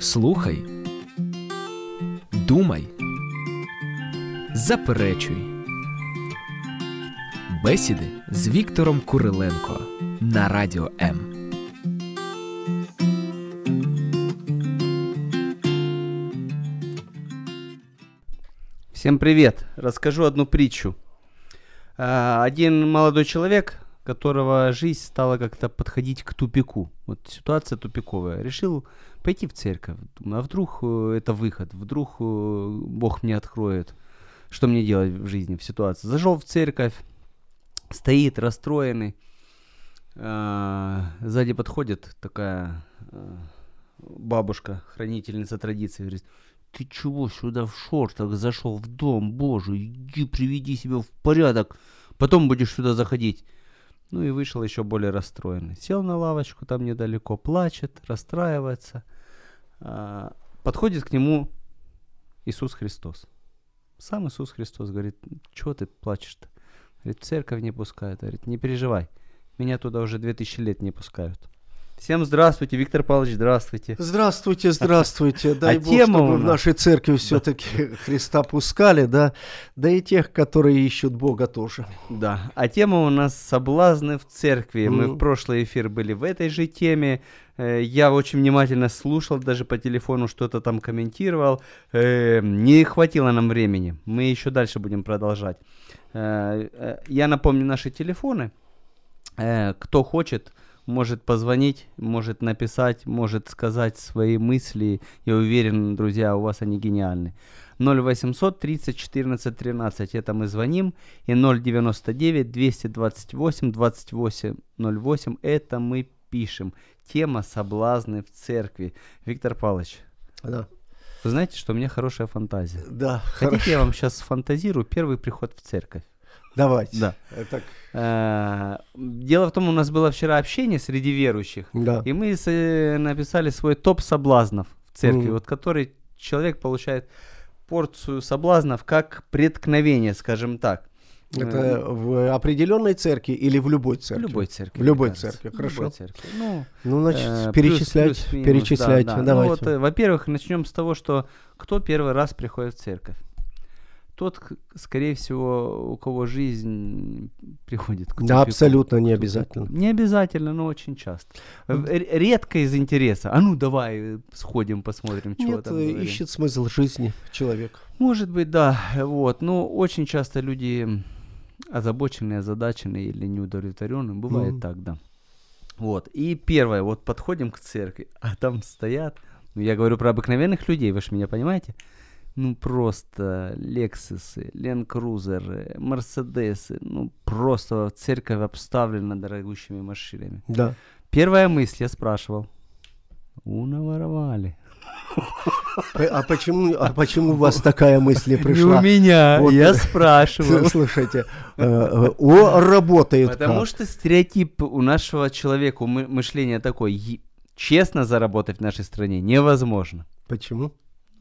Слухай, думай, заперечуй. Бесіди з Віктором Куриленко на радіо М. Всем привет! Расскажу одну притчу. А, Один молодой человек, которого жизнь стала как-то подходить к тупику. Вот ситуация тупиковая. Решил пойти в церковь. А вдруг э, это выход? Вдруг э, Бог мне откроет, что мне делать в жизни, в ситуации. Зашел в церковь, стоит расстроенный. А, Сзади подходит такая а, бабушка, хранительница традиции, говорит, ты чего сюда в шортах зашел в дом Божий? Иди приведи себя в порядок, потом будешь сюда заходить. Ну и вышел еще более расстроенный. Сел на лавочку там недалеко, плачет, расстраивается. А, Подходит к нему Иисус Христос. Сам Иисус Христос говорит, чего ты плачешь-то? Говорит, церковь не пускают. Говорит, не переживай, меня туда уже 2000 лет не пускают. Всем здравствуйте, Виктор Павлович, здравствуйте. Здравствуйте, здравствуйте. Дай А Бог, тема чтобы в нашей церкви все-таки Христа пускали, да, да и тех, которые ищут Бога тоже. Да, а тема у нас «Соблазны в церкви». Мы Мгм. в прошлый эфир были в этой же теме. Э, Я очень внимательно слушал, даже по телефону что-то там комментировал. Э, Не хватило нам времени. Мы еще дальше будем продолжать. Э, Я напомню наши телефоны. Кто хочет, может позвонить, может написать, может сказать свои мысли. Я уверен, друзья, у вас они гениальны. 0800 30 14 13. Это мы звоним. И 099 228 28 08. Это мы пишем. Тема «Соблазны в церкви». Виктор Павлович, Да, вы знаете, что у меня хорошая фантазия. да Хотите, хорошо. я вам сейчас фантазирую первый приход в церковь? Давайте. Да. Э, Так, Э, Дело в том, у нас было вчера общение среди верующих. да. И мы э, написали свой топ соблазнов в церкви, Мгм. вот который человек получает порцию соблазнов как преткновение, скажем так. Это в определенной церкви или в любой в церкви? любой церкви. В любой кажется. церкви, В хорошо. любой церкви. Ну, Ну, значит, э, перечислять, плюс- плюс-минус, перечислять, да, да. Ну, давайте. вот, э, во-первых, начнем с того, что кто первый раз приходит в церковь? Тот, скорее всего, у кого жизнь приходит к Да, абсолютно не обязательно. Не обязательно, но очень часто. Р- Редко из интереса. А ну давай э, сходим, посмотрим, чего Нет, там. э, говорим». ищет смысл жизни человек. Может быть, да. Вот. Но очень часто люди озабоченные, озадаченные или неудовлетворенные. Бывает Мгм. так, да. Вот. И первое, вот подходим к церкви, а там стоят, ну я говорю про обыкновенных людей, вы же меня понимаете? Ну просто Лексусы, Ленд-Крузеры, Мерседесы, ну просто церковь обставлена дорогущими машинами. Да. Первая мысль, я спрашивал, у наворовали. П- А почему, а почему у вас такая мысль Не пришла? у меня, Вот. я спрашивал. Слушайте, э, э, о, работает Потому как. что стереотип у нашего человека, у мы- мышления такой, честно заработать в нашей стране невозможно. Почему?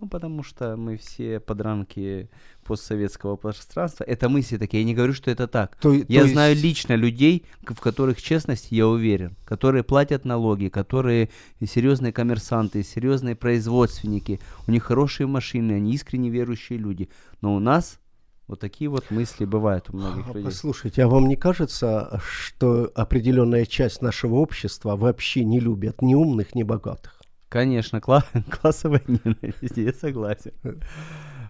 Ну, потому что мы все подранки постсоветского пространства. Это мысли такие, я не говорю, что это так. То- Я то знаю есть- лично людей, в которых честность, я уверен, которые платят налоги, которые серьезные коммерсанты, серьезные производственники, у них хорошие машины, они искренне верующие люди. Но у нас вот такие вот мысли бывают у многих А, людей. Послушайте, а вам не кажется, что определенная часть нашего общества вообще не любят ни умных, ни богатых? Конечно, кла- классовая ненависть, я согласен.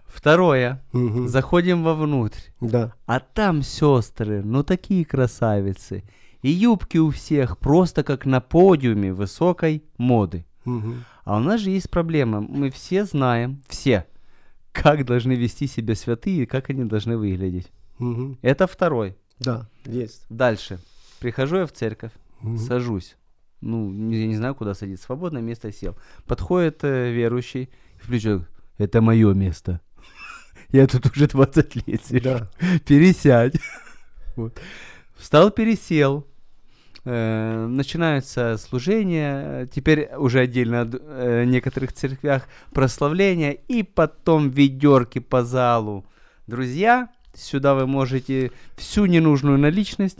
Второе. Мгм. Заходим вовнутрь. Да. А там сестры, ну такие красавицы. И юбки у всех просто как на подиуме высокой моды. Мгм. А у нас же есть проблема. Мы все знаем, все, как должны вести себя святые и как они должны выглядеть. Мгм. Это второй. Да, есть. Дальше. Прихожу я в церковь, Мгм. сажусь. Ну, я не знаю, куда садиться. Свободное место сел. Подходит э, верующий, включает, это мое место. Я тут уже 20 лет сижу. Да. Пересядь. Вот. Встал, пересел. Э, начинается служение, э, теперь уже отдельно от э, некоторых церквях прославление, и потом ведерки по залу. Друзья, сюда вы можете всю ненужную наличность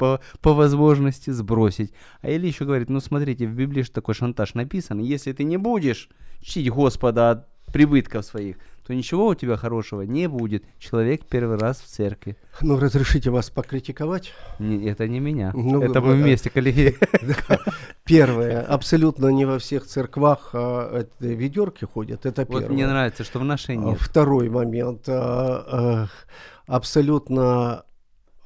по, по возможности сбросить. А или еще говорит, ну смотрите, в Библии же такой шантаж написан, если ты не будешь чтить Господа от прибытков своих, то ничего у тебя хорошего не будет. Человек первый раз в церкви. Ну, разрешите вас покритиковать. Не, это не меня. Ну, это мы вместе, коллеги. Первое. Абсолютно не во всех церквах а, ведерки ходят. Это первое. Вот мне нравится, что в нашей А, нет. Второй момент. а, а, Абсолютно а,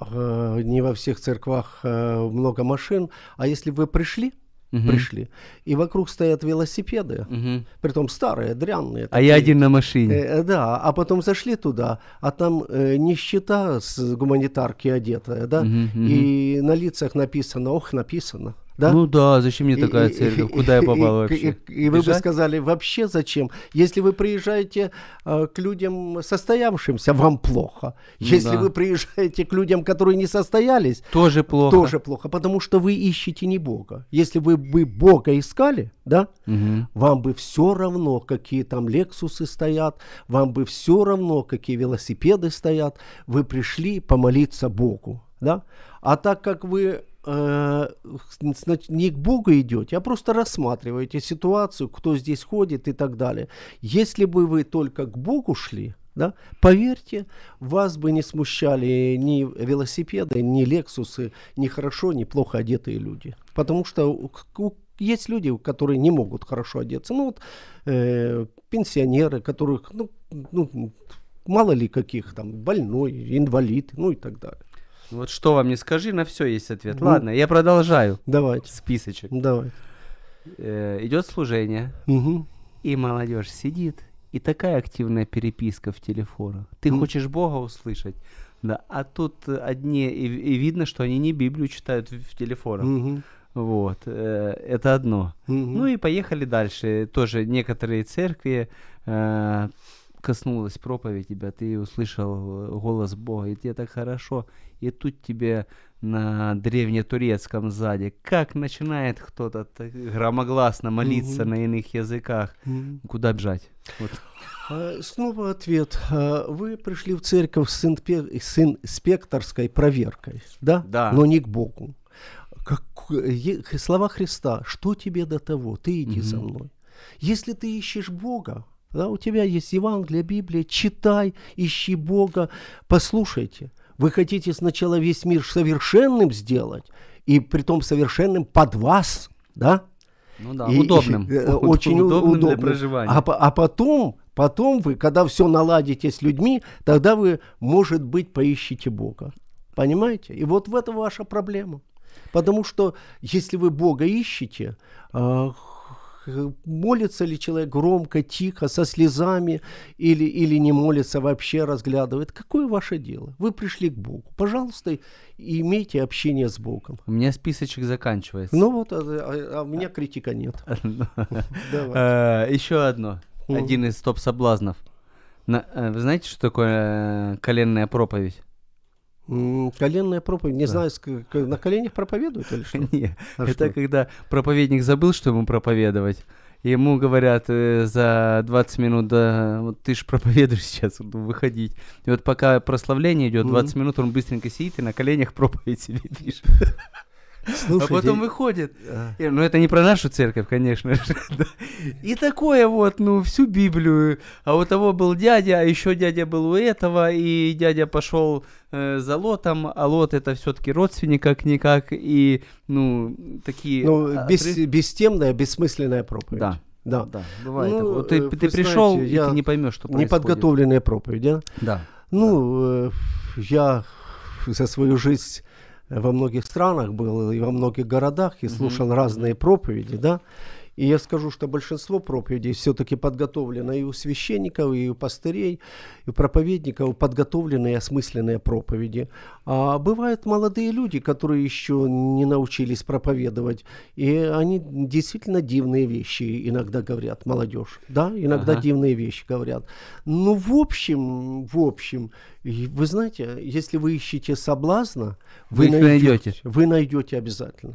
не во всех церквах а, много машин. А если вы пришли, Мгм. пришли, и вокруг стоят велосипеды, Мгм. притом старые, дрянные. А я такие, один на машине. Э, да, а потом зашли туда, а там э, нищета с гуманитарки одетая, да, мгм. и на лицах написано, ох, написано, да. Ну да, зачем мне такая и- церковь? и- Куда я попал и- вообще? И, и вы бы сказали, вообще зачем? Если вы приезжаете э, к людям состоявшимся, вам плохо. Ну Если да. вы приезжаете к людям, которые не состоялись, Тоже плохо. тоже плохо, потому что вы ищете не Бога. Если вы бы Бога искали, да, Мгм. вам бы все равно, какие там лексусы стоят, вам бы все равно, какие велосипеды стоят, вы пришли помолиться Богу, да? А так как вы не к Богу идете, а просто рассматриваете ситуацию, кто здесь ходит и так далее. Если бы вы только к Богу шли, да, поверьте, вас бы не смущали ни велосипеды, ни лексусы, ни хорошо, ни плохо одетые люди. Потому что есть люди, которые не могут хорошо одеться. Ну вот э, пенсионеры, которых, ну, ну, мало ли каких там, больной, инвалид, ну и так далее. Вот что вам не скажи, на все есть ответ. Ну. Ладно, я продолжаю. Давайте, Списочек. давай. Э, идет служение, Мгм. и молодежь сидит, и такая активная переписка в телефонах. Ты Мгм. хочешь Бога услышать, да, а тут одни, и, и видно, что они не Библию читают в, в телефонах. Мгм. Вот, э, это одно. Мгм. Ну и поехали дальше. Тоже некоторые церкви э, коснулась проповедь тебя, ты услышал э, голос Бога, и тебе так хорошо. И тут тебе на древнетурецком сзади, как начинает кто-то громогласно молиться Мгм. на иных языках. Мгм. Куда бежать? Вот. А, Снова ответ. А, Вы пришли в церковь с, инпе- с инспекторской проверкой, да? Да. Но не к Богу. Как, слова Христа, что тебе до того, ты иди за Мгм. мной. Если ты ищешь Бога, да, у тебя есть Евангелие, Библия, читай, ищи Бога, послушайте. Вы хотите сначала весь мир совершенным сделать, и притом совершенным под вас, да? Ну да, И- удобным. э, Очень у- удобным для удобным. проживания. А, а потом, потом вы, когда все наладите с людьми, тогда вы, может быть, поищите Бога. Понимаете? И вот в этом ваша проблема. Потому что если вы Бога ищете, а, молится ли человек громко, тихо, со слезами, или, или не молится вообще, разглядывает, какое ваше дело? Вы пришли к Богу. Пожалуйста, имейте общение с Богом. У меня списочек заканчивается. Ну вот, а, а- а у меня критика нет. Давай. Э, Еще одно. Один из топ-соблазнов. Э, Вы знаете, что такое э, коленная проповедь? Коленная проповедь. Не знаю, ск- к- на коленях проповедуют или что? Не, А это что? когда проповедник забыл, что ему проповедовать. Ему говорят э, за 20 минут, да, вот ты же проповедуешь сейчас, выходить. И вот пока прославление идет, 20 минут он быстренько сидит и на коленях проповедь себе пишет. А Слушайте, потом выходит. а, И, ну, это не про нашу церковь, конечно же. да. И такое вот, ну, всю Библию. А у того был дядя, а еще дядя был у этого, и дядя пошел э, за Лотом, а Лот это все-таки родственник как-никак, и, ну, такие... Ну, отрыв- бес, бессемная, бессмысленная проповедь. Да. Да. Да, бывает Ну, такое. Ты, э, ты пришел, знаете, и ты не поймешь, что происходит. Неподготовленная проповедь, да? Да. Ну, э, я за свою жизнь во многих странах был и во многих городах и слушал разные проповеди, да. И я скажу, что большинство проповедей все-таки подготовлено и у священников, и у пастырей, и у проповедников подготовленные осмысленные проповеди. А бывают молодые люди, которые еще не научились проповедовать, и они действительно дивные вещи иногда говорят, молодежь, да, иногда Ага. дивные вещи говорят. Ну, в общем, в общем, вы знаете, если вы ищете соблазна, Вы их найдете. Вы найдете обязательно.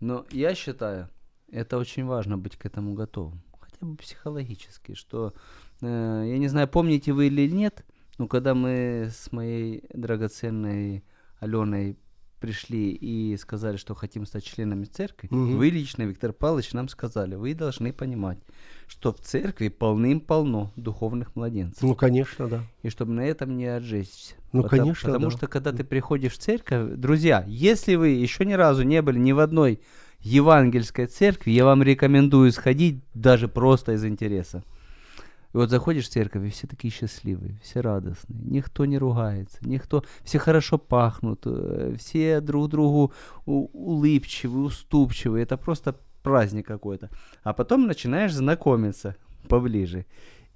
Но я считаю, это очень важно быть к этому готовым. Хотя бы психологически, что, э, я не знаю, помните вы или нет, но когда мы с моей драгоценной Аленой пришли и сказали, что хотим стать членами церкви, Мгм. вы лично, Виктор Павлович, нам сказали, вы должны понимать, что в церкви полным-полно духовных младенцев. Ну, конечно, да. И чтобы на этом не отжечься. Ну, Потому- конечно, Потому да. что, когда ты приходишь в церковь, друзья, если вы еще ни разу не были ни в одной евангельской церкви, я вам рекомендую сходить даже просто из интереса. И вот заходишь в церковь, и все такие счастливые, все радостные, никто не ругается, никто, все хорошо пахнут, э, все друг другу улыбчивые, уступчивые, это просто праздник какой-то. А потом начинаешь знакомиться поближе.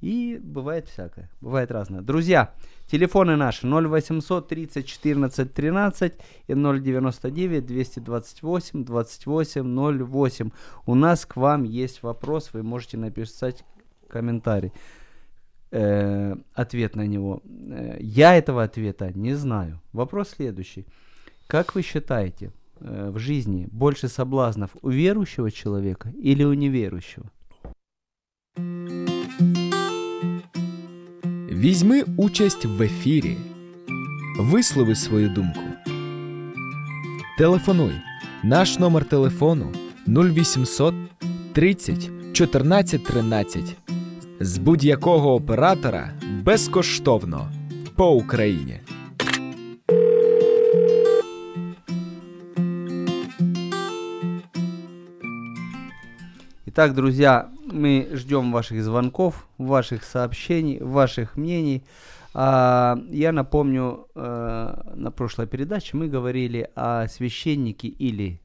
И бывает всякое, бывает разное. Друзья, телефоны наши 0800 30 14 13 и 099 228 28 08. У нас к вам есть вопрос, вы можете написать комментарий, э, ответ на него. Э, я этого ответа не знаю. Вопрос следующий. Как вы считаете, э, в жизни больше соблазнов у верующего человека или у неверующего? Візьми участь в ефірі. Вислови свою думку. Телефонуй. Наш номер телефону 0800 30 14 13. З будь-якого оператора безкоштовно по Україні. Итак, друзья, мы ждем ваших звонков, ваших сообщений, ваших мнений. А, я напомню, э, на прошлой передаче мы говорили о священнике Или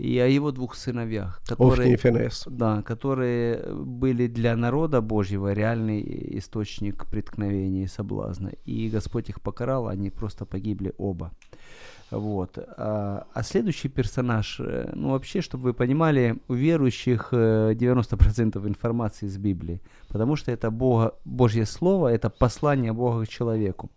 и о его двух сыновьях, которые, да, которые были для народа Божьего реальный источник преткновения и соблазна. И Господь их покарал, они просто погибли оба. Вот. А, а следующий персонаж, э, ну вообще, чтобы вы понимали, у верующих э, 90% информации из Библии, потому что это Бога, Божье Слово, это послание Бога к человеку.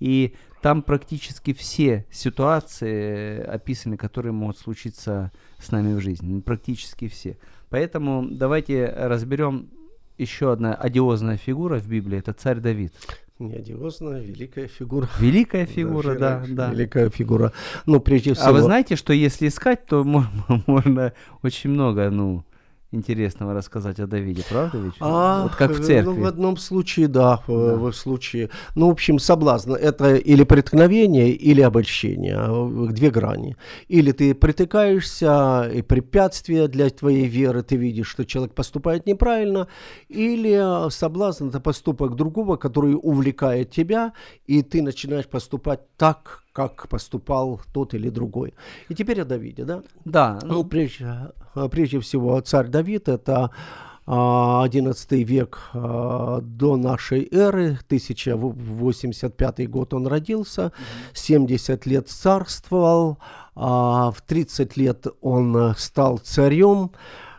И там практически все ситуации описаны, которые могут случиться с нами в жизни, ну, практически все. Поэтому давайте разберем еще одна одиозная фигура в Библии, это царь Давид. Неодиозная, великая фигура. Великая фигура, да, фигура, да. Великая фигура. Ну, прежде всего... А вы знаете, что если искать, то мо- можно очень много, ну, интересного рассказать о Давиде, правда ведь? А, вот как в церкви. Ну, в одном случае, да, в, Да. в случае. Ну, в общем, соблазн это или преткновение, или обольщение. а, в- Две грани. Или ты притыкаешься, и препятствия для твоей веры, ты видишь, что человек поступает неправильно, или а, соблазн это поступок другого, который увлекает тебя, и ты начинаешь поступать так, как поступал тот или другой. И теперь о Давиде, да? Да, Ну, ну, прежде, прежде всего, царь Давид – это а, 11 век а, до нашей эры, 1085 год он родился, 70 лет царствовал, а, в 30 лет он а, стал царем,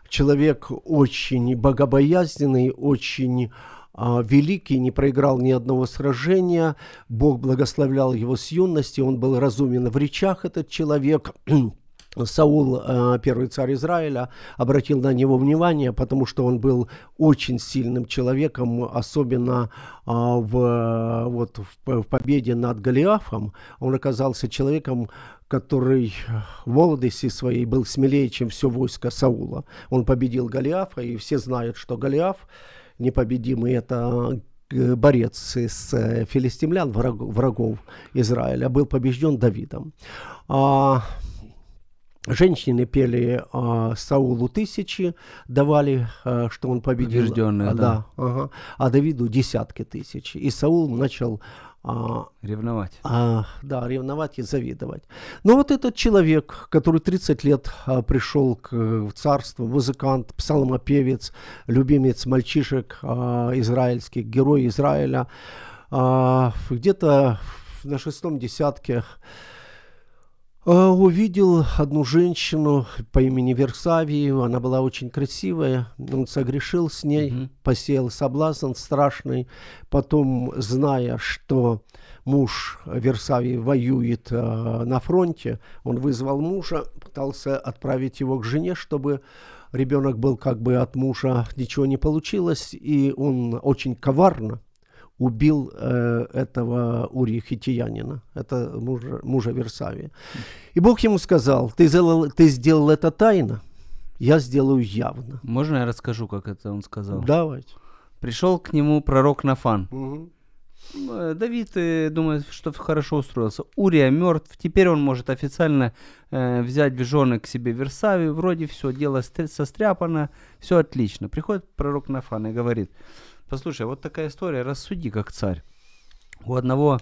человек очень богобоязненный, очень а, великий, не проиграл ни одного сражения, Бог благословлял его с юности, он был разумен в речах, этот человек, Саул, э, первый царь Израиля, обратил на него внимание, потому что он был очень сильным человеком, особенно а, в, вот, в, победе над Голиафом. Он оказался человеком, который в молодости своей был смелее, чем все войско Саула. Он победил Голиафа, и все знают, что Голиаф непобедимый это э, борец из э, филистимлян, враг- врагов Израиля, был побежден Давидом. А, Женщины пели а, Саулу тысячи, давали, а, что он победил. Побежденных, а, да. ага. а Давиду десятки тысяч. И Саул начал а, ревновать. а, да, ревновать и завидовать. Но вот этот человек, который 30 лет а, пришел к, в царство, музыкант, псалмопевец, любимец мальчишек а, израильских, герой Израиля, а, где-то на шестом десятке увидел одну женщину по имени Версавию, она была очень красивая, он согрешил с ней, Мгм. посеял соблазн страшный, потом, зная, что муж Версавии воюет а, на фронте, он вызвал мужа, пытался отправить его к жене, чтобы ребенок был как бы от мужа, ничего не получилось, и он очень коварно убил э, этого Урия Хитиянина, это мужа, мужа Версавия. И Бог ему сказал, ты сделал, ты сделал это тайно, я сделаю явно. Можно я расскажу, как это он сказал? Давайте. Пришел к нему пророк Нафан. Э, Давид э, думает, что хорошо устроился. Урия мертв, теперь он может официально э, взять в жены к себе Версавию. Вроде все, дело стр- состряпано, все отлично. Приходит пророк Нафан и говорит, послушай, вот такая история, рассуди как царь. У одного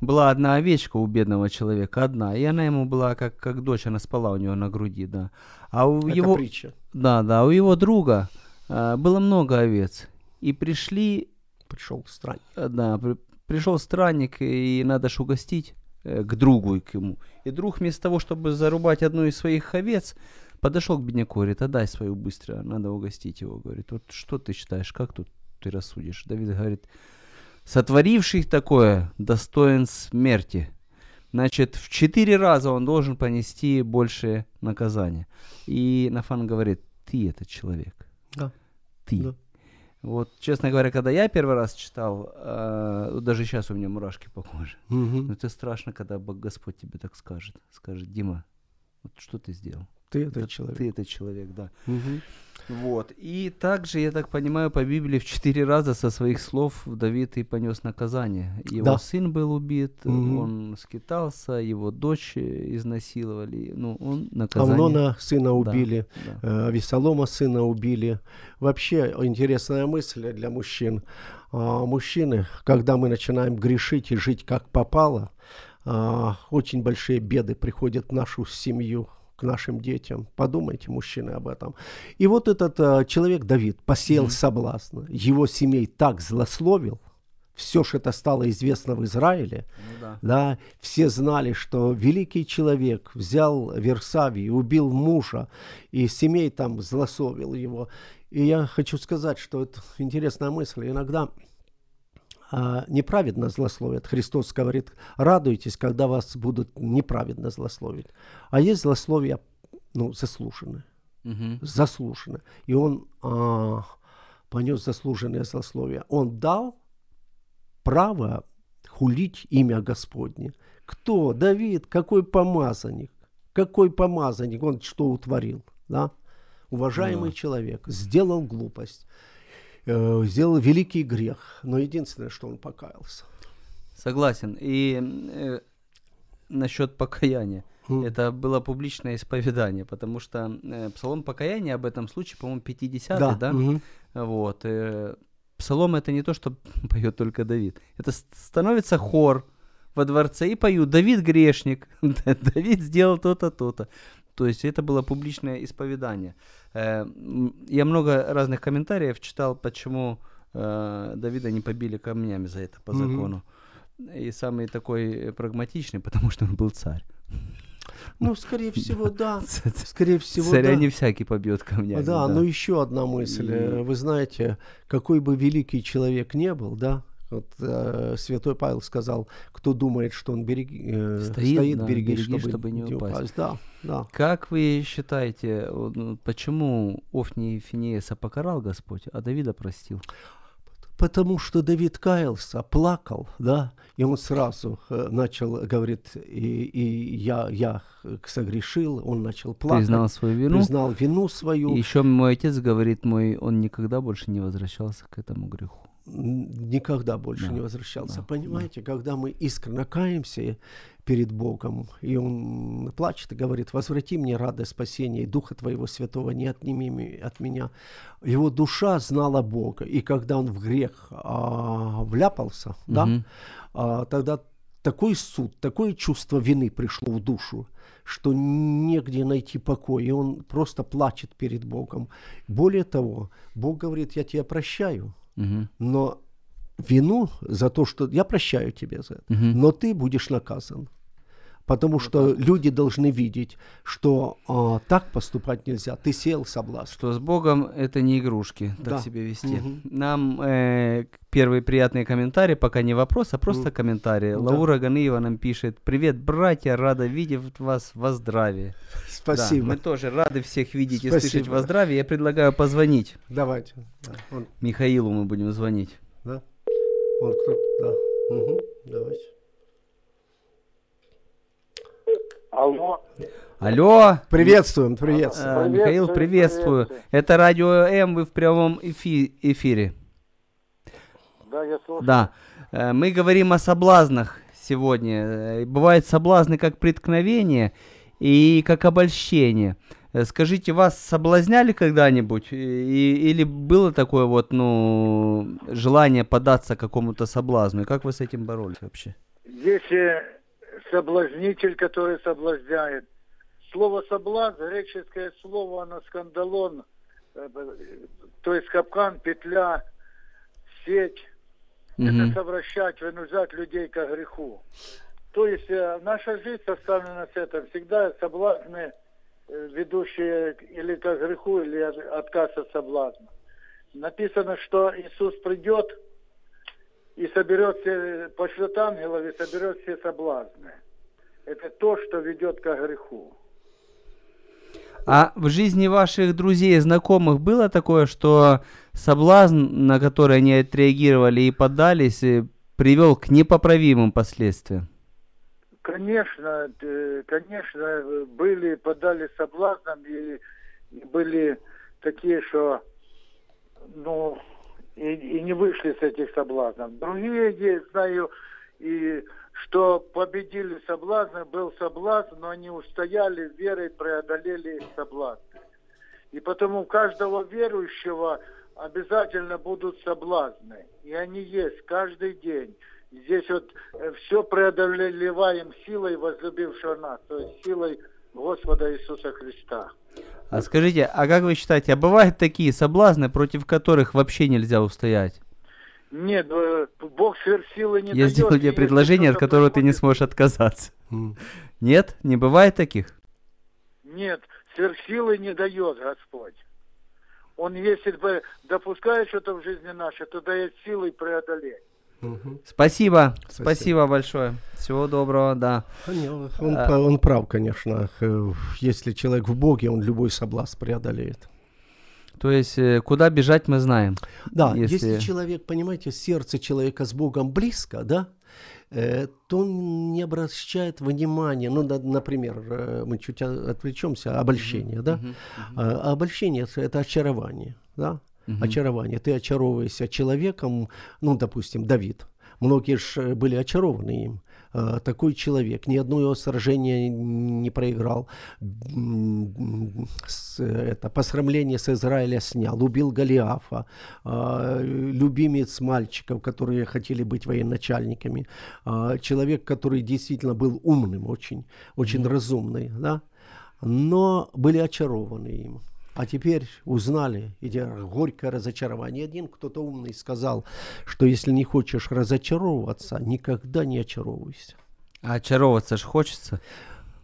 была одна овечка у бедного человека, одна, и она ему была как, как дочь, она спала у него на груди, да. А у Это его... притча. Да, да, у его друга э, было много овец. И пришли Пришел странник. Э, Да, при- пришел странник, и надо ж угостить э, к другу и к ему. И друг вместо того, чтобы зарубать одну из своих овец, подошел к бедняку, говорит, отдай свою быстро, надо угостить его. Говорит, вот что ты считаешь, как тут ты рассудишь? Давид говорит, сотворивший такое достоин смерти. Значит, в четыре раза он должен понести большее наказание. И Нафан говорит, ты этот человек. Да. Ты. Да. Вот, честно говоря, когда я первый раз читал, э, даже сейчас у меня мурашки по коже. Мгм. Но это страшно, когда Господь тебе так скажет. Скажет, Дима, вот что ты сделал? Ты Это человек. Ты этот человек, да. Мгм. Вот. И также, я так понимаю, по Библии в четыре раза со своих слов Давид и понес наказание. Его Да. сын был убит, Мгм. он скитался, его дочь изнасиловали. Ну, он наказание... Амнона сына Да, убили, да. э, Весолома сына убили. Вообще интересная мысль для мужчин. А, Мужчины, когда мы начинаем грешить и жить как попало, а, очень большие беды приходят в нашу семью, к нашим детям. Подумайте, мужчины, об этом. И вот этот а, человек Давид посеял соблазн. Его семей так злословил, все, что это стало известно в Израиле, Ну да. да, все знали, что великий человек взял Версавию, убил мужа, и семей там злословил его. И я хочу сказать, что это интересная мысль. Иногда неправедно злословят. Христос говорит, радуйтесь, когда вас будут неправедно злословить. А есть злословие, ну, заслуженное Мгм. заслуженно. И он а, понес заслуженное злословие. Он дал право хулить имя Господне. Кто? Давид, какой помазанник? Какой помазанник? Он что утворил? Да? Уважаемый Да. человек сделал глупость, э, сделал великий грех, но единственное, что он покаялся. Согласен. И э, насчет покаяния. М. Это было публичное исповедание, потому что э, псалом покаяния об этом случае, по-моему, 50 Да, да? мгм. Вот. э, псалом это не то, что поет только Давид. Это становится хор во дворце и поют «Давид грешник», «Давид сделал то-то, то-то». То есть это было публичное исповедание. Э, Я много разных комментариев читал, почему э, Давида не побили камнями за это по закону. И самый такой э, прагматичный, потому что он был царь. Ну, скорее всего, да. Скорее всего, Царя да. не всякий побьет камнями. Да, но еще одна мысль. Вы знаете, какой бы великий человек не был, да, вот э, святой Павел сказал, кто думает, что он берег, э, Стоит, стоит, да, берегись, береги, чтобы, чтобы не упасть. Да, да. Как вы считаете, ну, почему Офни и Финееса покарал Господь, а Давида простил? Потому что Давид каялся, плакал, да, и он сразу э, начал, говорит, и, и я, я согрешил, он начал плакать, Признал свою вину. признал вину свою. И еще мой отец говорит, мой, он никогда больше не возвращался к этому греху. Никогда больше Да, не возвращался. да, Понимаете, когда мы искренне каемся перед Богом, и Он плачет и говорит, возврати мне радость спасения, и Духа Твоего Святого не отними ми- от меня. Его душа знала Бога, и когда он в грех а, вляпался, да, Мгм. а, тогда такой суд, такое чувство вины пришло в душу, что негде найти покой, и он просто плачет перед Богом. Более того, Бог говорит, я тебя прощаю, Но вину за то, что я прощаю тебе за это, Мгм. но ты будешь наказан. Потому что люди должны видеть, что а, так поступать нельзя. Ты сел соблазн. Что с Богом это не игрушки, так Да. себя вести. Мгм. Нам э, первый приятный комментарий, пока не вопрос, а просто Мгм. комментарий. Да. Лаура Ганыева нам пишет, привет, братья, рада видеть вас во здравии. Спасибо. Да, мы тоже рады всех видеть и слышать Спасибо. во здравии. Я предлагаю позвонить. Давайте. Да, он- Михаилу мы будем звонить. да. Вот кто-то, да. Угу, давайте. Алло. Алло. Приветствуем, приветствуем. Э, Михаил, Приветствую, приветствую. Это радио М, вы в прямом эфи- эфире. Да, я слушаю. Да. Э, Мы говорим о соблазнах сегодня. Э, Бывают соблазны как преткновение и как обольщение. Э, Скажите, вас соблазняли когда-нибудь? И- или было такое вот, ну, желание податься какому-то соблазну? И как вы с этим боролись вообще? Э, соблазнитель, который соблазняет. Слово соблазн, греческое слово, оно скандалон, э, то есть капкан, петля, сеть. Это Мгм. совращать, вынуждать людей к греху. То есть э, наша жизнь составлена с этого. Всегда соблазны, э, ведущие или к греху, или от- отказ от соблазна. Написано, что Иисус придет и соберет все, пошлет ангелов и соберет все соблазны. Это то, что ведет к греху. А в жизни ваших друзей и знакомых было такое, что соблазн, на который они отреагировали и поддались, э, привел к непоправимым последствиям? Конечно, э, конечно, были, подали соблазнам и были такие, что, ну, и, и не вышли с этих соблазнов. Другие, я знаю, и что победили соблазны, был соблазн, но они устояли, верой преодолели соблазны. И потому у каждого верующего обязательно будут соблазны. И они есть каждый день. Здесь вот все преодолеваем силой возлюбившего нас, то есть силой Господа Иисуса Христа. А скажите, а как вы считаете, а бывают такие соблазны, против которых вообще нельзя устоять? Нет, э, Бог сверхсилы не Я дает. сделал тебе предложение, от которого ты не сможешь отказаться. Нет? Не бывает таких? Нет, сверхсилы не дает Господь. Он, если бы допускает что-то в жизни нашей, то дает силой преодолеть. Мгм. Спасибо, Спасибо. спасибо большое. Всего доброго, да. Он, А- он прав, конечно. Э, Если человек в Боге, он любой соблазн преодолеет. То есть, э, куда бежать мы знаем. Да, Если- если, человек, понимаете, сердце человека с Богом близко, да, то он не обращает внимания, ну, на- например, мы чуть отвлечемся, обольщение, да, а обольщение это очарование, да, очарование. Ты очаровываешься человеком, ну, допустим, Давид. Многие же были очарованы им. А, Такой человек ни одно его сражение не проиграл. Это посрамление с Израиля снял, убил Голиафа, а, любимец мальчиков, которые хотели быть военачальниками, человек, который действительно был умным очень, очень разумный, да, но были очарованы им. А теперь узнали, идя горькое разочарование. Один кто-то умный сказал, что если не хочешь разочаровываться, никогда не очаровывайся. А очаровываться ж хочется.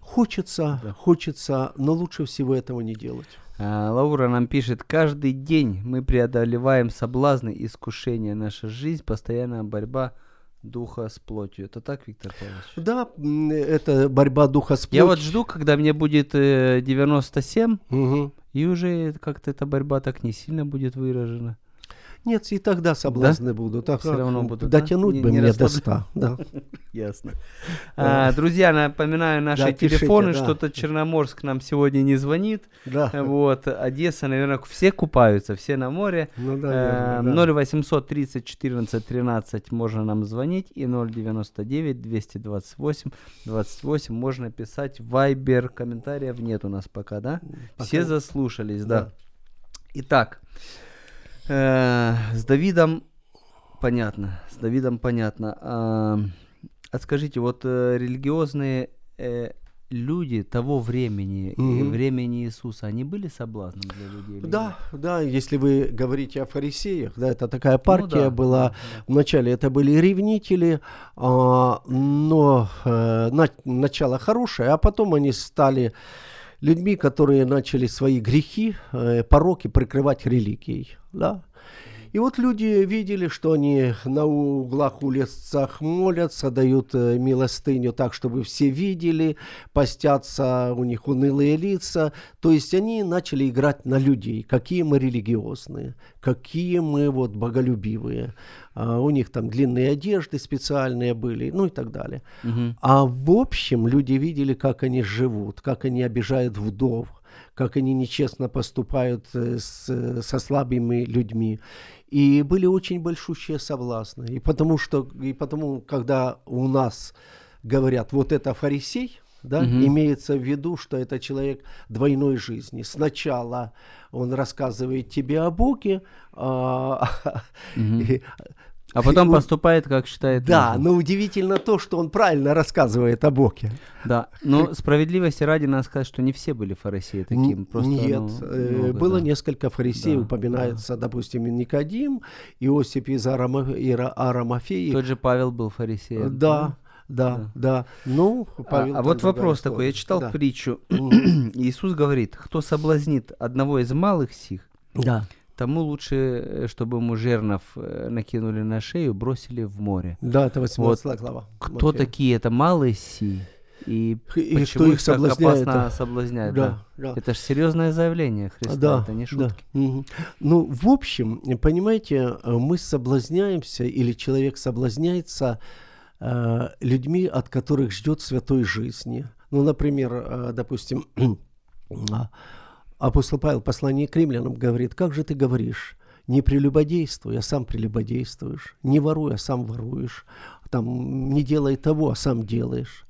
Хочется, хочется, но лучше всего этого не делать. А, Лаура нам пишет, каждый день мы преодолеваем соблазны, искушения. Наша жизнь, постоянная борьба духа с плотью. Это так, Виктор Павлович? Да, это борьба духа с Я вот плотью. жду, когда мне будет э, 97, Мгм. И уже как-то эта борьба так не сильно будет выражена. Нет, и тогда соблазны будут. А Всё как? равно будут, да? Дотянуть Не- бы не мне до расслабля- 100. Да. Ясно. А, друзья, напоминаю наши Да, пишите, телефоны, да. что-то Черноморск нам сегодня не звонит. Да. Вот, Одесса, наверное, все купаются, все на море. Ну, Э, наверное, да. 0800 30 14 13 можно нам звонить и 099 228 28 можно писать Вайбер. Комментариев нет у нас пока, да? Все Пока- заслушались, да. Да. Итак, с Давидом понятно, с Давидом понятно. А, а скажите, вот э, религиозные э, люди того времени, и Мгм. времени Иисуса, они были соблазном для людей? Да, нет? да, если вы говорите о фарисеях, да, это такая партия Ну да, была. да, Вначале это были ревнители, а, но э, на- начало хорошее, а потом они стали людьми, которые начали свои грехи, э, пороки прикрывать религией. Да? И вот люди видели, что они на углах улицах молятся, дают э, милостыню так, чтобы все видели, постятся, у них унылые лица. То есть они начали играть на людей, какие мы религиозные, какие мы вот боголюбивые. А у них там длинные одежды специальные были, ну и так далее. Мгм. А в общем люди видели, как они живут, как они обижают вдов, как они нечестно поступают э, с, со слабыми людьми. И были очень большущие соблазны. И потому что, и потому, когда у нас говорят, вот это фарисей, да, Мгм. имеется в виду, что это человек двойной жизни. Сначала он рассказывает тебе о Боге, а, Мгм. и- А потом поступает, как считает да, нужным. но удивительно то, что он правильно рассказывает о Боге. Да, но справедливости ради надо сказать, что не все были фарисеи таким. Н- Просто, Нет, ну, э, много, было да. несколько фарисеев, Да, упоминается, допустим, и Никодим, Иосиф из Арама, Ира- Арамафеи. Тот же Павел был фарисеем. Да, да, да. Ну, А- Павел а, там вот вопрос такой, я читал Да. притчу. Иисус говорит, кто соблазнит одного из малых сих, Да, тому лучше, э, чтобы ему жернов э, накинули на шею, бросили в море. да, это 18 глава. Кто Матфея. такие это малые си? И, И почему кто их соблазняет, опасно да. соблазнять? Да. Да, да. Это же серьезное заявление Христа, Да, это не да. шутки. Мгм. Ну, в общем, понимаете, э, мы соблазняемся, или человек соблазняется э, людьми, от которых ждет святой жизни. Ну, например, э, допустим, а, апостол Павел послании к римлянам говорит, как же ты говоришь, не прелюбодействуй, а сам прелюбодействуешь, не воруй, а сам воруешь, там, не делай того, а сам делаешь.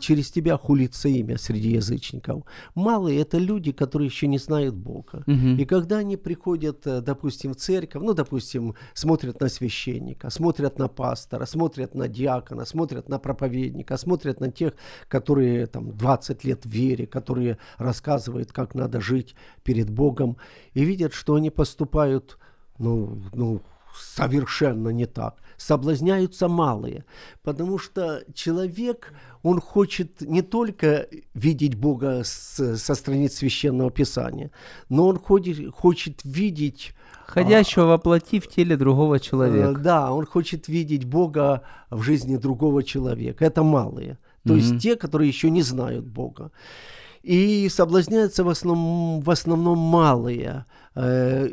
Через тебя хулится имя среди язычников. Малые – это люди, которые еще не знают Бога. Мгм. И когда они приходят, э, допустим, в церковь, ну, допустим, смотрят на священника, смотрят на пастора, смотрят на диакона, смотрят на проповедника, смотрят на тех, которые там 20 лет в вере, которые рассказывают, как надо жить перед Богом, и видят, что они поступают, ну, ну, совершенно не так. Соблазняются малые, потому что человек, он хочет не только видеть Бога с- со страниц Священного Писания, но он ходит, хочет видеть Ходящего воплоти в теле другого Э, человека. Да, он хочет видеть Бога в жизни другого человека. Это малые. То Мгм. есть те, которые еще не знают Бога. И соблазняются в основном, в основном малые. Э,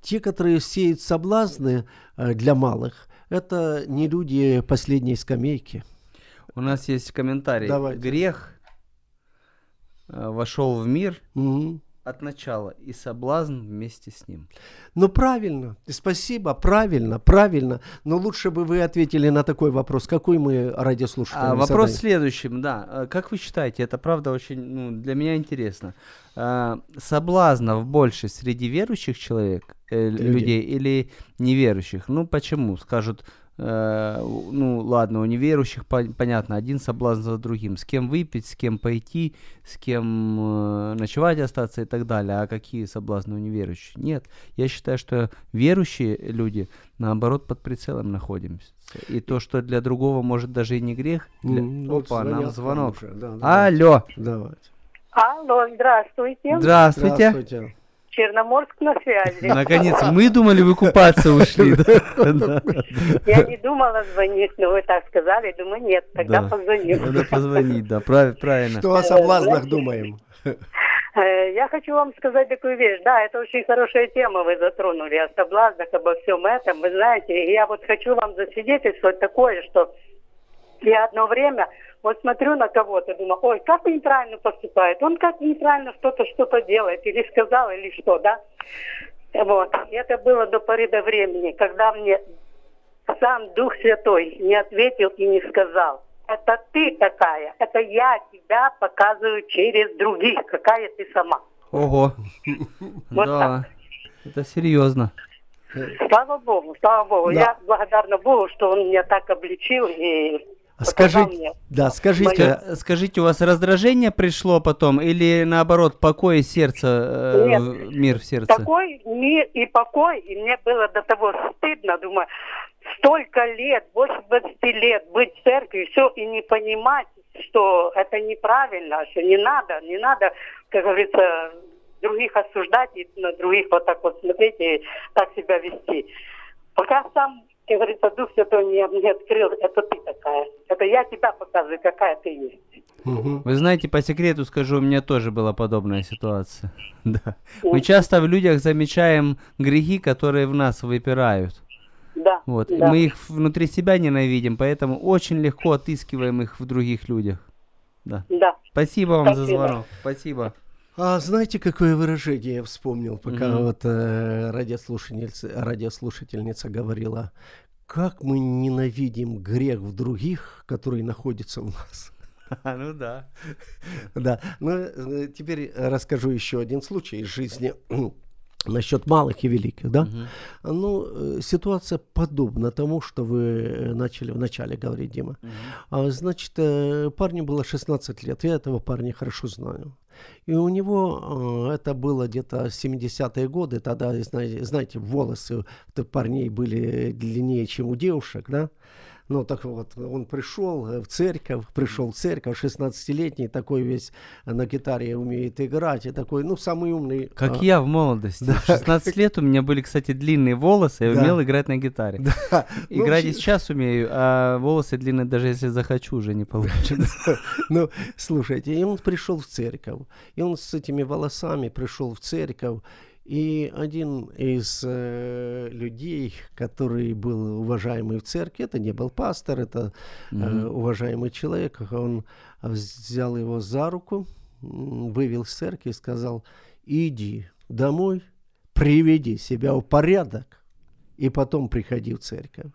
те, которые сеют соблазны э, для малых, это не люди последней скамейки. У нас есть комментарий. Давайте. Грех э, вошел в мир Мгм. От начала, и соблазн вместе с ним. Ну, правильно. Спасибо, правильно, правильно. Но лучше бы вы ответили на такой вопрос. Какой мы радиослушателям А, вопрос задаем? следующем, да. Э, Как вы считаете, это правда очень, ну, для меня интересно. А, соблазнов больше среди верующих человек, э, Людей. людей или неверующих? Ну, почему? Скажут, э, ну, ладно, у неверующих пон- понятно, один соблазн за другим. С кем выпить, с кем пойти, с кем э, ночевать остаться и так далее. А какие соблазны у неверующих? Нет. Я считаю, что верующие люди, наоборот, под прицелом находимся. И то, что для другого может даже и не грех. для- М, вот Опа, нам звонок. уже. Да, давайте. Алло, Давайте. Алло, здравствуйте. здравствуйте. Здравствуйте. Черноморск на связи. Наконец, мы думали, вы купаться ушли. Я не думала звонить, но вы так сказали. Думаю, нет, тогда Да. позвоню. Надо позвонить, да, прав- правильно. Что о соблазнах думаем? Э, Я хочу вам сказать такую вещь. Да, это очень хорошая тема вы затронули о соблазнах, обо всем этом. Вы знаете, я вот хочу вам засвидетельствовать такое, что я одно время вот смотрю на кого-то, думаю, ой, как неправильно поступает, он как неправильно что-то что-то делает, или сказал, или что, да. Вот. И это было до поры до времени, когда мне сам Дух Святой не ответил и не сказал, это ты такая, это я тебя показываю через других, какая ты сама. Ого. Вот Да, это серьезно. Слава Богу, слава Богу. Да. Я благодарна Богу, что Он меня так обличил и А мне. да, скажите, Ска- Скажите, у вас раздражение пришло потом или наоборот покой и сердце, э, Нет. мир в сердце? Такой мир и покой, и мне было до того стыдно, думаю, столько лет, больше 20 лет быть в церкви, все, и не понимать, что это неправильно, что не надо, не надо, как говорится, других осуждать и на других вот так вот смотреть и так себя вести. Пока сам, как говорится, Дух Святой не, не открыл, это ты такая. Это я тебя показываю, какая ты есть. Вы знаете, по секрету скажу, у меня тоже была подобная ситуация. Да. Мы часто в людях замечаем грехи, которые в нас выпирают. Да, Вот. да. Мы их внутри себя ненавидим, поэтому очень легко отыскиваем их в других людях. Да. Да. Спасибо вам за Спасибо. звонок. Спасибо. А знаете, какое выражение я вспомнил, пока Мгм. вот э, радиослушательница, радиослушательница говорила, как мы ненавидим грех в других, который находится в нас. Ну да. Да, ну э, теперь расскажу еще один случай из жизни насчет малых и великих, да? Ну, э, ситуация подобна тому, что вы э, начали вначале говорить, Дима. А, значит, э, парню было 16 лет, я этого парня хорошо знаю. И у него, это было где-то 70-е годы, тогда, знаете, знаете, волосы у парней были длиннее, чем у девушек, да? Ну, так вот, он пришел э, в церковь, пришел в церковь, 16-летний, такой весь на гитаре умеет играть, и такой, ну, самый умный. Как а, я в молодости. В 16 лет у меня были, кстати, длинные волосы, я Да. умел играть на гитаре. да. Ну, Играть и вообще- сейчас умею, а волосы длинные, даже если захочу, уже не получится. Ну, слушайте, и он пришел в церковь, и он с этими волосами пришел в церковь, и один из э, людей, который был уважаемый в церкви, это не был пастор, это э, уважаемый человек, он взял его за руку, вывел с церкви и сказал, иди домой, приведи себя в порядок, и потом приходи в церковь.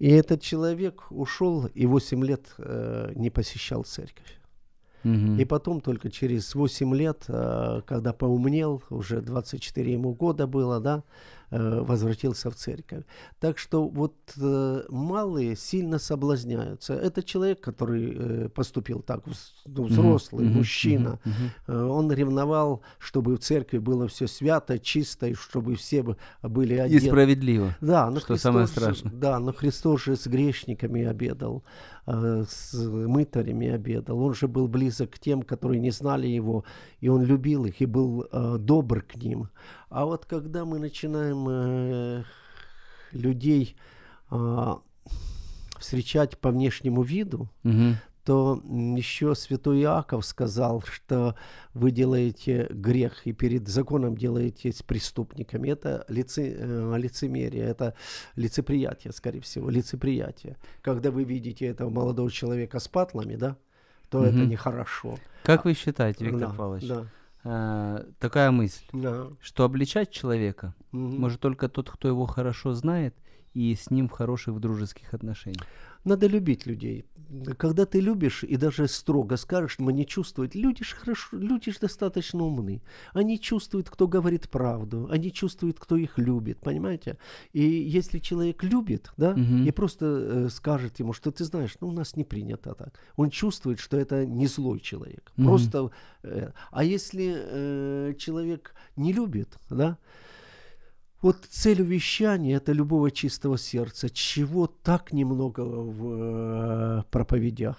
И этот человек ушел и 8 лет э, не посещал церковь. Мгм. И потом только через 8 лет, э, когда поумнел, уже 24 ему года было, да, возвратился в церковь. Так что вот э, малые сильно соблазняются. Это человек, который э, поступил так, ну, взрослый, мгм, мужчина. мгм. Э, Он ревновал, чтобы в церкви было все свято, чисто, и чтобы все бы были И одеты. справедливо. Да, но Что самое Христос же- страшное. да, но Христос же с грешниками обедал, э, с мытарями обедал. Он же был близок к тем, которые не знали Его, и Он любил их и был э, добр к ним. А вот когда мы начинаем э, людей а, встречать по внешнему виду, Мгм. то еще святой Иаков сказал, что вы делаете грех и перед законом делаетесь преступниками. Это лице, э, лицемерие, это лицеприятие, скорее всего, лицеприятие. Когда вы видите этого молодого человека с патлами, да, то это Мгм. нехорошо. Как вы считаете, Виктор Да, Павлович, Да, а, такая мысль, да. что обличать человека Мгм. может только тот, кто его хорошо знает и с ним в хороших в дружеских отношениях. Надо любить людей. Когда ты любишь и даже строго скажешь, но не чувствуют, люди ж хорошо, люди ж достаточно умны. Они чувствуют, кто говорит правду, они чувствуют, кто их любит, понимаете? И если человек любит, да, Мгм. и просто э, скажет ему, что ты знаешь, ну у нас не принято так. Он чувствует, что это не злой человек. Мгм. Просто. э, а если э, человек не любит, да, вот цель увещания – это любого чистого сердца, чего так немного в э, проповедях.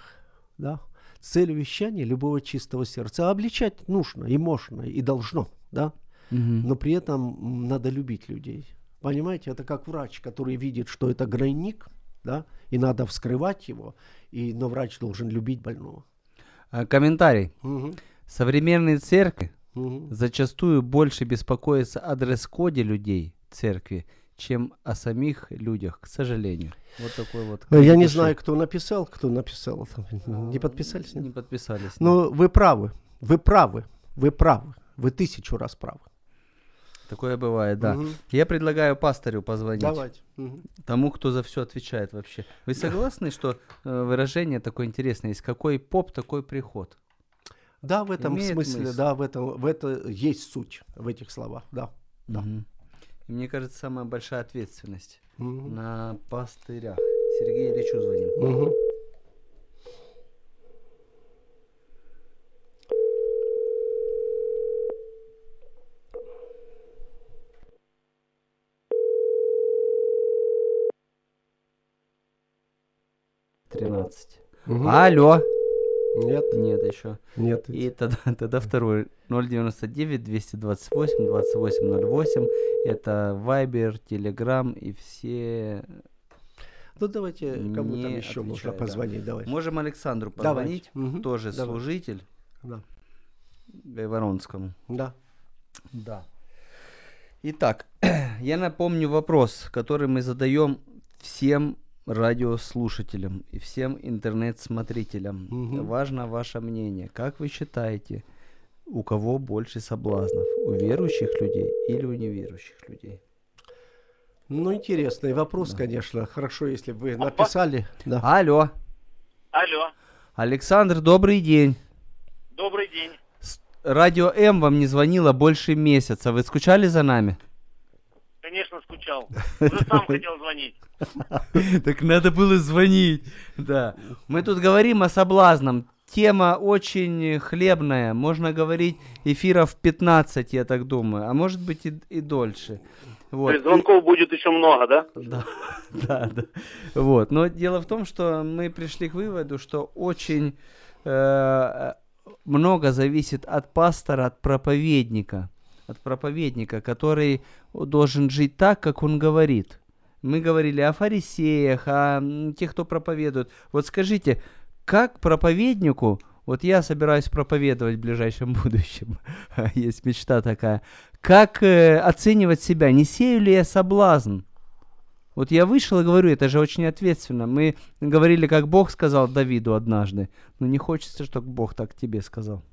Да? Цель увещания – любого чистого сердца. А обличать нужно, и можно, и должно. Да? Мгм. Но при этом надо любить людей. Понимаете, это как врач, который видит, что это гройник, да, и надо вскрывать его, и, но врач должен любить больного. А, Комментарий. Мгм, Современные церкви мгм. зачастую больше беспокоятся о дресс-коде людей церкви, чем о самих людях, к сожалению. Вот такой вот. Э, Я не души. знаю, кто написал, кто написал. Не подписались? нет? Не подписались. нет. Ну, вы правы, вы правы, вы правы, вы тысячу раз правы. Такое бывает, да. Мгм. Я предлагаю пасторю позвонить. Давайте. Мгм. Тому, кто за все отвечает вообще. Вы согласны, что э, выражение такое интересное есть? Какой поп, такой приход? Да, в этом Имеет смысле, мысль. да, в этом, в это есть суть в этих словах, да. Да. И мне кажется, самая большая ответственность Мгм. на пастырях. Сергей Ильичу звоним. Мгм. Тринадцать. Мгм. Алло. Нет, Нет еще. нет. И тогда, тогда второй 099 228 2808. Это Viber, Telegram и все. Ну давайте кому там еще можно отвечаю, да. позвонить. Давай. Можем Александру Давайте. позвонить, Мгм. тоже Давай. служитель Да. Воронскому. да. Да. Итак, я напомню вопрос, который мы задаем всем радиослушателям и всем интернет-смотрителям. Мгм. Важно ваше мнение. Как вы считаете, у кого больше соблазнов? У верующих людей или у неверующих людей? Ну, интересный вопрос, конечно. Хорошо, если бы вы написали. Да. Алло, Алло, Александр, добрый день. добрый день. С- Радио М вам не звонило больше месяца. Вы скучали за нами? Скучал. Уже сам хотел звонить. Так надо было звонить. Да. Мы тут говорим о соблазном. Тема очень хлебная. Можно говорить эфиров 15, я так думаю. А может быть и, и дольше. То Вот. есть звонков будет еще много, да? Да, да, да. Вот. Но дело в том, что мы пришли к выводу, что очень э, много зависит от пастора, от проповедника. От проповедника, который должен жить так, как он говорит. Мы говорили о фарисеях, о тех, кто проповедует. Вот скажите, как проповеднику, вот я собираюсь проповедовать в ближайшем будущем, есть мечта такая, как э, оценивать себя, не сею ли я соблазн? Вот я вышел и говорю, это же очень ответственно. Мы говорили, как Бог сказал Давиду однажды, но не хочется, чтобы Бог так тебе сказал.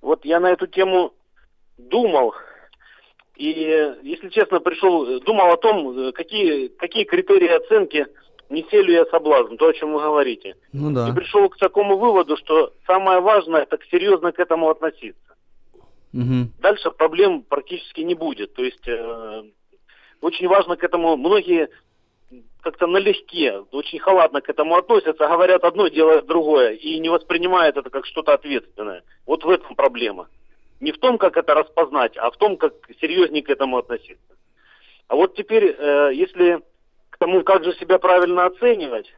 Вот я на эту тему думал. И, если честно, пришел, думал о том, какие, какие критерии оценки не селю я соблазн, то, о чем вы говорите. Ну И да. пришел к такому выводу, что самое важное, это серьезно к этому относиться. Мгм. Дальше проблем практически не будет. То есть э, очень важно к этому, многие как-то налегке, очень халатно к этому относятся, говорят одно, делают другое, и не воспринимают это как что-то ответственное. Вот в этом проблема. Не в том, как это распознать, а в том, как серьезнее к этому относиться. А вот теперь, э, если к тому, как же себя правильно оценивать,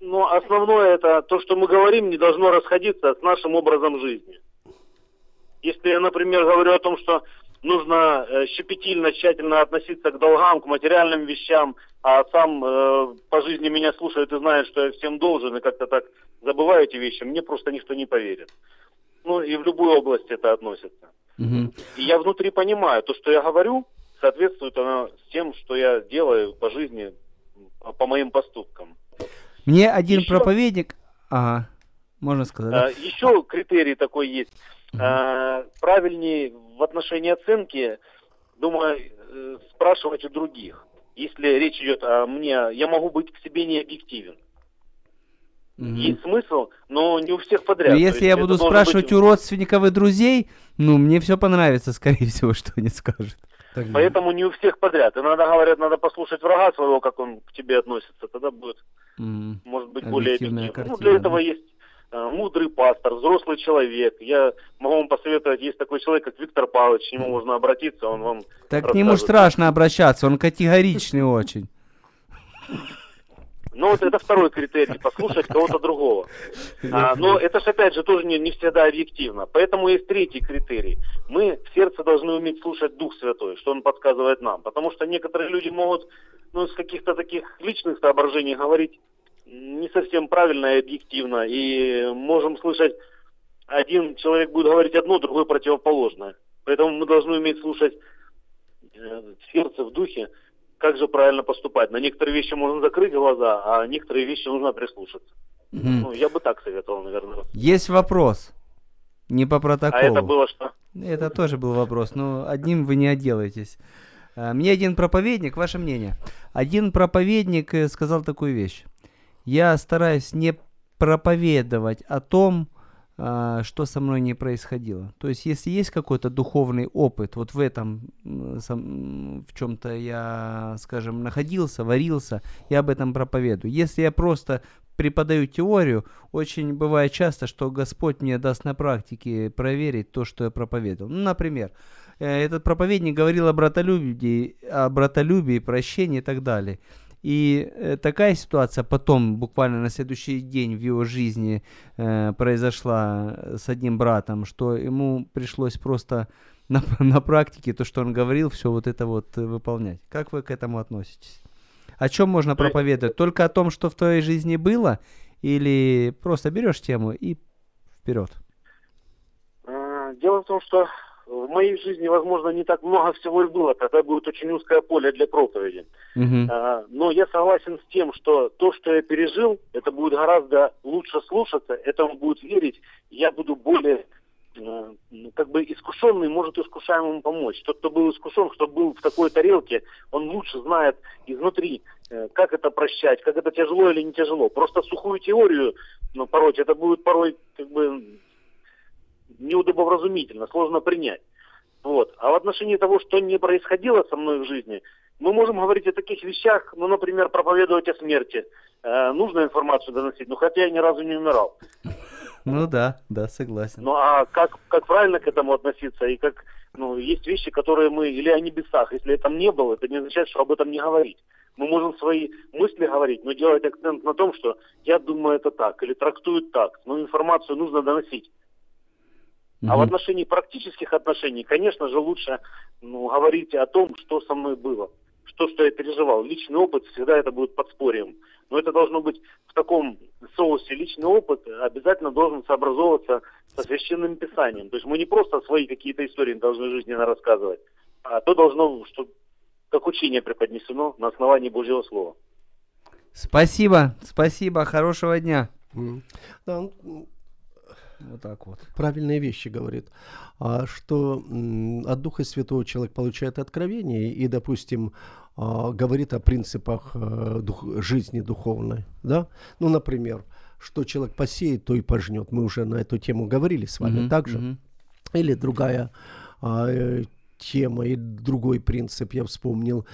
ну, основное это то, что мы говорим, не должно расходиться с нашим образом жизни. Если я, например, говорю о том, что нужно э, щепетильно, тщательно относиться к долгам, к материальным вещам, а сам э, по жизни меня слушает и знает, что я всем должен, и как-то так забываю эти вещи, мне просто никто не поверит. Ну, и в любую область это относится. Мгм. И я внутри понимаю, то, что я говорю, соответствует оно с тем, что я делаю по жизни, по моим поступкам. Мне один Ещё- проповедник... Ага, можно сказать, да? А, Еще критерий такой есть. А, Правильнее в отношении оценки, думаю, э, спрашивать у других. Если речь идет о мне, я могу быть к себе не объективен. Мгм. Есть смысл, но не у всех подряд. Но То если я буду спрашивать быть- у родственников и друзей, ну, мне все понравится, скорее всего, что они скажут. Так, Поэтому не у всех подряд. Иногда говорят, надо послушать врага своего, как он к тебе относится. Тогда будет, М. может быть, более объективно. Ну, для этого есть мудрый пастор, взрослый человек. Я могу вам посоветовать, есть такой человек, как Виктор Павлович, к нему можно обратиться, он вам Так к нему страшно обращаться, он категоричный очень. Ну, вот это второй критерий, послушать кого-то другого. А, но это же, опять же, тоже не, не всегда объективно. Поэтому есть третий критерий. Мы в сердце должны уметь слушать Дух Святой, что Он подсказывает нам. Потому что некоторые люди могут, ну, из каких-то таких личных соображений говорить не совсем правильно и объективно. И можем слышать, один человек будет говорить одно, другой противоположное. Поэтому мы должны уметь слушать э, в сердце, в духе, как же правильно поступать. На некоторые вещи можно закрыть глаза, а некоторые вещи нужно прислушаться. Мгм. Ну, я бы так советовал, наверное. Есть вопрос. Не по протоколу. А это было что? Это тоже был вопрос, но одним вы не отделаетесь. А, Мне один проповедник, ваше мнение. Один проповедник э, сказал такую вещь. Я стараюсь не проповедовать о том, а, что со мной не происходило. То есть, если есть какой-то духовный опыт, вот в этом, в чем-то я, скажем, находился, варился, я об этом проповедую. Если я просто преподаю теорию, очень бывает часто, что Господь мне даст на практике проверить то, что я проповедовал. Ну, например, э, этот проповедник говорил о братолюбии, о братолюбии, прощении и так далее. И э, такая ситуация потом, буквально на следующий день в его жизни э, произошла с одним братом, что ему пришлось просто на, на практике то, что он говорил, все вот это вот э, выполнять. Как вы к этому относитесь? О чем можно проповедовать? Только о том, что в твоей жизни было? Или просто берешь тему и вперед? Дело в том, что в моей жизни, возможно, не так много всего и было, тогда будет очень узкое поле для проповеди. Мгм. А, Но я согласен с тем, что то, что я пережил, это будет гораздо лучше слушаться, этому будет верить, я буду более э, ну, как бы искушенный может искушаемому помочь. Тот, кто был искушен, кто был в такой тарелке, он лучше знает изнутри, э, как это прощать, как это тяжело или не тяжело. Просто сухую теорию ну, пороть, это будет порой как бы неудобовразумительно, сложно принять. Вот. А в отношении того, что не происходило со мной в жизни, мы можем говорить о таких вещах, ну, например, проповедовать о смерти. Э, нужно информацию доносить, но хотя я ни разу не умирал. Ну да, да, согласен. Ну а как, как правильно к этому относиться? И как, ну, есть вещи, которые мы, или о небесах, если это не было, это не означает, что об этом не говорить. Мы можем свои мысли говорить, но делать акцент на том, что я думаю это так, или трактуют так, но информацию нужно доносить. А в отношении практических отношений, конечно же, лучше ну, говорить о том, что со мной было, что, что я переживал. Личный опыт всегда это будет подспорьем. Но это должно быть в таком соусе. Личный опыт обязательно должен сообразовываться со священным писанием. То есть мы не просто свои какие-то истории должны жизненно рассказывать, а то должно, что как учение преподнесено на основании Божьего Слова. Спасибо, спасибо, хорошего дня. М. Вот так вот. правильные вещи говорит, а, что от Духа Святого человек получает откровение и, допустим, а, говорит о принципах э, дух- жизни духовной, да? Ну, например, что человек посеет, то и пожнет. Мы уже на эту тему говорили с вами, Мгм, также. мгм. Или другая а, э, тема и другой принцип я вспомнил.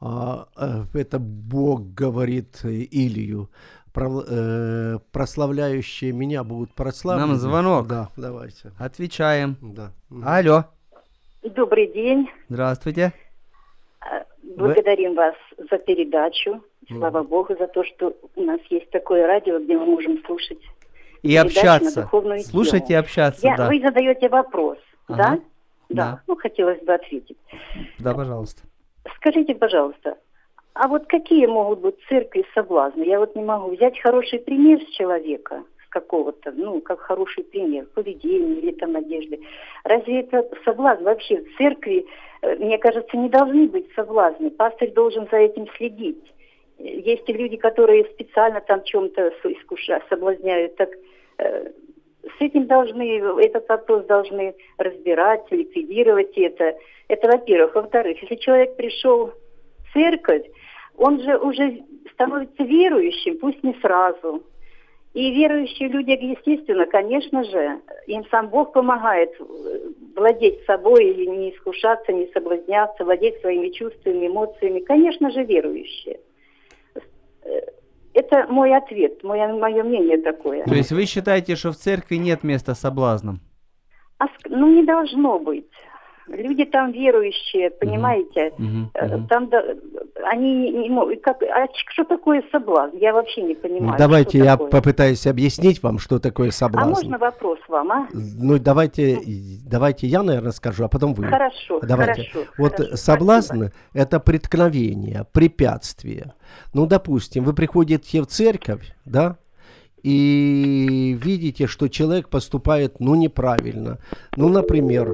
А, э, это Бог говорит Илью. «Пров- э, прославляющие меня будут прославлены. Нам звонок. Да, давайте. Отвечаем. Да. Алло, Добрый день. здравствуйте. Э, Благодарим вас за передачу. Слава Богу за то, что у нас есть такое радио, где мы можем слушать. И общаться. Слушать и общаться, Я, да. Вы задаете вопрос, Ага. да? Да. Да. Ну, хотелось бы ответить. Да, пожалуйста. Скажите, пожалуйста, а вот какие могут быть церкви соблазны? Я вот не могу взять хороший пример с человека, с какого-то, ну, как хороший пример, поведения или там одежды. Разве это соблазн? Вообще в церкви, э, мне кажется, не должны быть соблазны. Пастырь должен за этим следить. Есть и люди, которые специально там чем-то искушают, соблазняют. Так э, с этим должны, этот вопрос должны разбирать, ликвидировать это. Это во-первых. Во-вторых, если человек пришел в церковь, он же уже становится верующим, пусть не сразу. И верующие люди, естественно, конечно же, им сам Бог помогает э, владеть собой и не искушаться, не соблазняться, владеть своими чувствами, эмоциями. Конечно же, верующие. Э, Это мой ответ, мое, мое мнение такое. То есть вы считаете, что в церкви нет места соблазнам? А ну, не должно быть. Люди там верующие, понимаете? Э, мгм. Там да, они не, могут. Как, а что такое соблазн? Я вообще не понимаю. Давайте что я такое. попытаюсь объяснить вам, что такое А соблазн. можно вопрос вам, а? Ну, давайте, давайте я, наверное, скажу, а потом вы. Хорошо, Давайте. хорошо. Вот хорошо, соблазн спасибо. – это преткновение, препятствие. Ну, допустим, вы приходите в церковь, да, и видите, что человек поступает, ну, неправильно. Ну, например,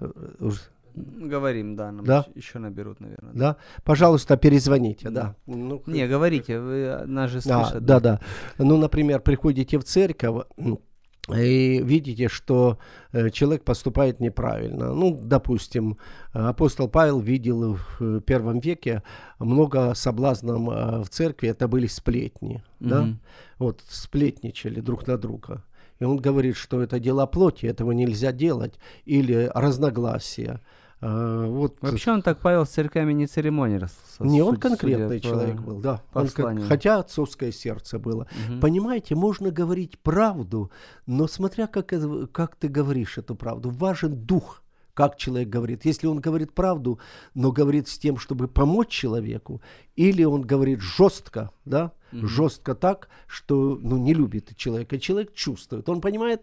э, уж- Говорим, да, нам Да? еще наберут, наверное. да, пожалуйста, перезвоните, да. Ну, Не, говорите, вы, нас же А, слышат. да, да. Ну, например, приходите в церковь и видите, что э, человек поступает неправильно. Ну, допустим, э, апостол Павел видел в э, первом веке много соблазнов э, в церкви, это были сплетни, да? Мгм. Вот, сплетничали друг на друга. И он говорит, что это дела плоти, этого нельзя делать, или разногласия. Э, Вот Вообще он так, Павел, с церквями не церемонился. не он конкретный судя по- человек был, да. Он посланию. хотя отцовское сердце было. Мгм. Понимаете, можно говорить правду, но смотря как, это- как ты говоришь эту правду, важен дух, как человек говорит. Если он говорит правду, но говорит с тем, чтобы помочь человеку, или он говорит жестко, да, mm-hmm. жестко так, что ну, не любит человека. Человек чувствует. Он понимает,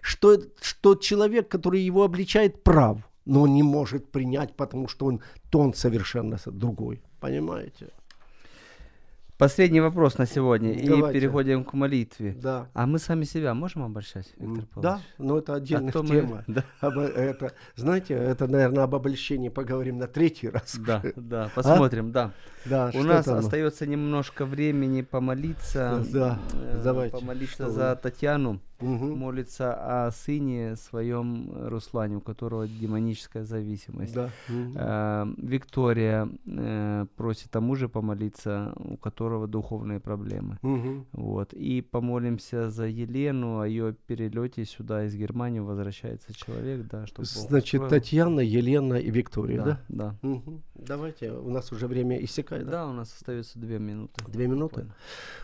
что, что человек, который его обличает, прав, но он не может принять, потому что он тон совершенно другой. Понимаете? Последний вопрос на сегодня. Давайте. И переходим к молитве. Да. А мы сами себя можем обольщать, Виктор Павлович? Да, но это отдельная а тема. Мы... Да. Об, это, знаете, это, наверное, об обольщении поговорим на третий раз. Да, да, а? посмотрим, а? да. Да, У нас там? остается немножко времени помолиться. Да, э, давайте. Помолиться что за вы? Татьяну угу. молится о сыне своем Руслане, у которого демоническая зависимость. Да. Э, Виктория э, просит о муже помолиться, у которого духовные проблемы. Угу. Вот. И помолимся за Елену, о ее перелете сюда из Германии возвращается человек, да, чтобы Значит, Татьяна, Елена и Виктория, да? Да. да. Угу. Давайте, у нас уже время иссякает, да? Да, у нас остается две минуты. Две минуты? Буквально.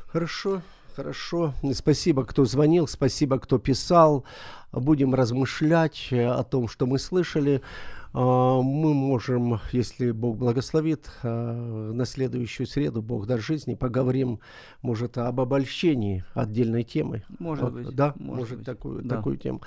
Хорошо. Хорошо. Спасибо, кто звонил, спасибо, кто писал. Будем размышлять о том, что мы слышали. А, мы можем, если Бог благословит, а, на следующую среду, Бог даст жизни, поговорим, может, об обольщении отдельной темы. Может быть. Да, может, может быть. Такую, да. такую тему.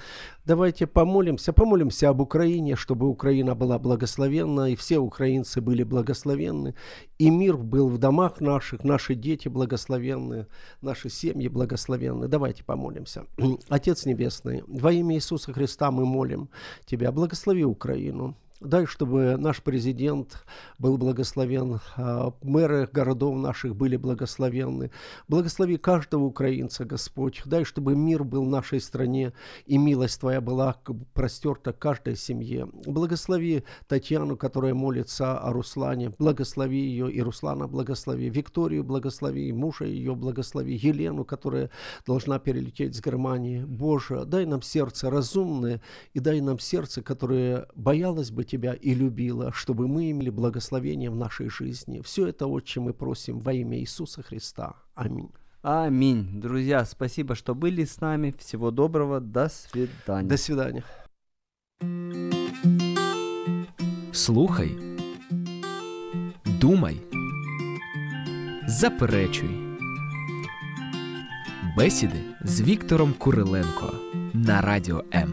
Давайте помолимся, помолимся об Украине, чтобы Украина была благословенна, и все украинцы были благословенны, и мир был в домах наших, наши дети благословенны, наши семьи благословенны. Давайте помолимся. Отец Небесный, во имя Иисуса Христа мы молим Тебя, благослови Украину. Дай, чтобы наш президент был благословен, а, мэры городов наших были благословенны. Благослови каждого украинца, Господь. Дай, чтобы мир был в нашей стране, и милость Твоя была простерта каждой семье. Благослови Татьяну, которая молится о Руслане. Благослови ее, и Руслана благослови. Викторию благослови, мужа ее благослови. Елену, которая должна перелететь с Германии. Боже, дай нам сердце разумное, и дай нам сердце, которое боялось бы Тебя и любила, чтобы мы имели благословение в нашей жизни. Все это, Отче, мы просим во имя Иисуса Христа. Аминь. Аминь. Друзья, спасибо, что были с нами. Всего доброго. До свидания. До свидания. Слухай. Думай. Заперечуй. Бесіди з Віктором Куриленко на радіо М.